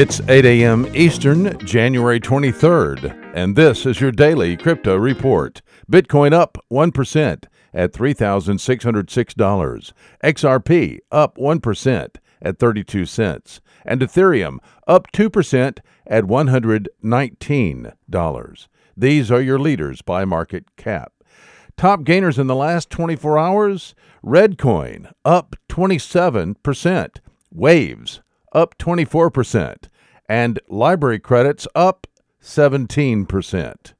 It's 8 a.m. Eastern, January 23rd, and this is your daily crypto report. Bitcoin up 1% at $3,606. XRP up 1% at 32 cents. And Ethereum up 2% at $119. These are your leaders by market cap. Top gainers in the last 24 hours Reddcoin up 27%, Waves up 24%, and LBRY Credits up 17%.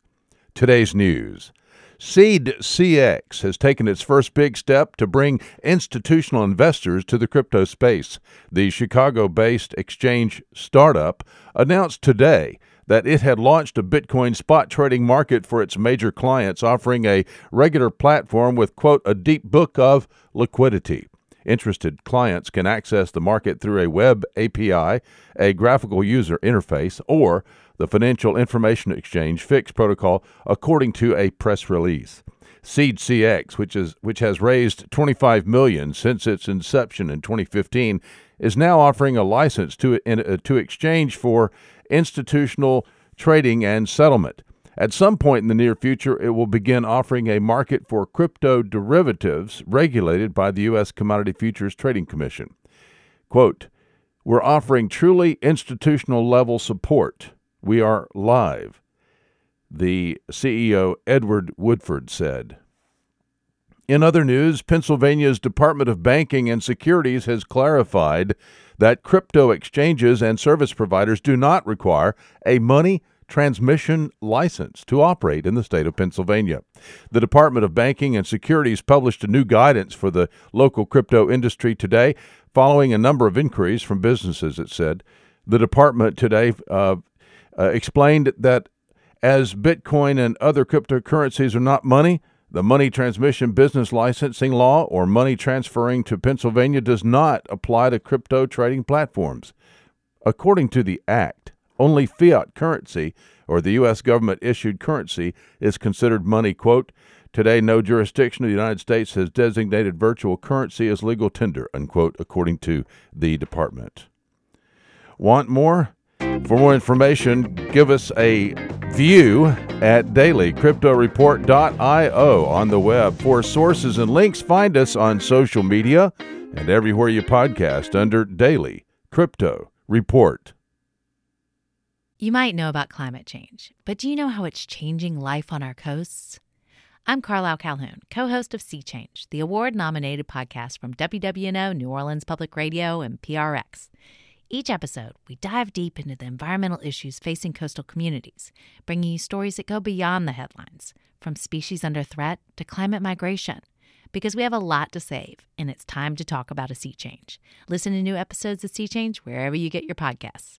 Today's news. Seed CX has taken its first big step to bring institutional investors to the crypto space. The Chicago based exchange startup announced today that it had launched a Bitcoin spot trading market for its major clients, offering a regular platform with, quote, a deep book of liquidity. Interested clients can access the market through a web API, a graphical user interface, or the Financial Information Exchange FIX protocol, according to a press release. Seed CX, which is which has raised 25 million since its inception in 2015, is now offering a license to uh, to exchange for institutional trading and settlement. At some point in the near future, it will begin offering a market for crypto derivatives regulated by the U.S. Commodity Futures Trading Commission. Quote, We're offering truly institutional level support. We are live, the CEO Edward Woodford said. In other news, Pennsylvania's Department of Banking and Securities has clarified that crypto exchanges and service providers do not require a money transmission license to operate in the state of Pennsylvania. The Department of Banking and Securities published a new guidance for the local crypto industry today, following a number of inquiries from businesses, it said. The department today uh, uh, explained that as Bitcoin and other cryptocurrencies are not money, the money transmission business licensing law or money transferring to Pennsylvania does not apply to crypto trading platforms. According to the Act, only fiat currency or the U.S. government issued currency is considered money. Quote, Today, no jurisdiction of the United States has designated virtual currency as legal tender, unquote, according to the department. Want more? For more information, give us a view at dailycryptoreport.io on the web. For sources and links, find us on social media and everywhere you podcast under Daily Crypto Report. You might know about climate change, but do you know how it's changing life on our coasts? I'm Carlyle Calhoun, co host of Sea Change, the award nominated podcast from WWNO, New Orleans Public Radio, and PRX. Each episode, we dive deep into the environmental issues facing coastal communities, bringing you stories that go beyond the headlines, from species under threat to climate migration. Because we have a lot to save, and it's time to talk about a sea change. Listen to new episodes of Sea Change wherever you get your podcasts.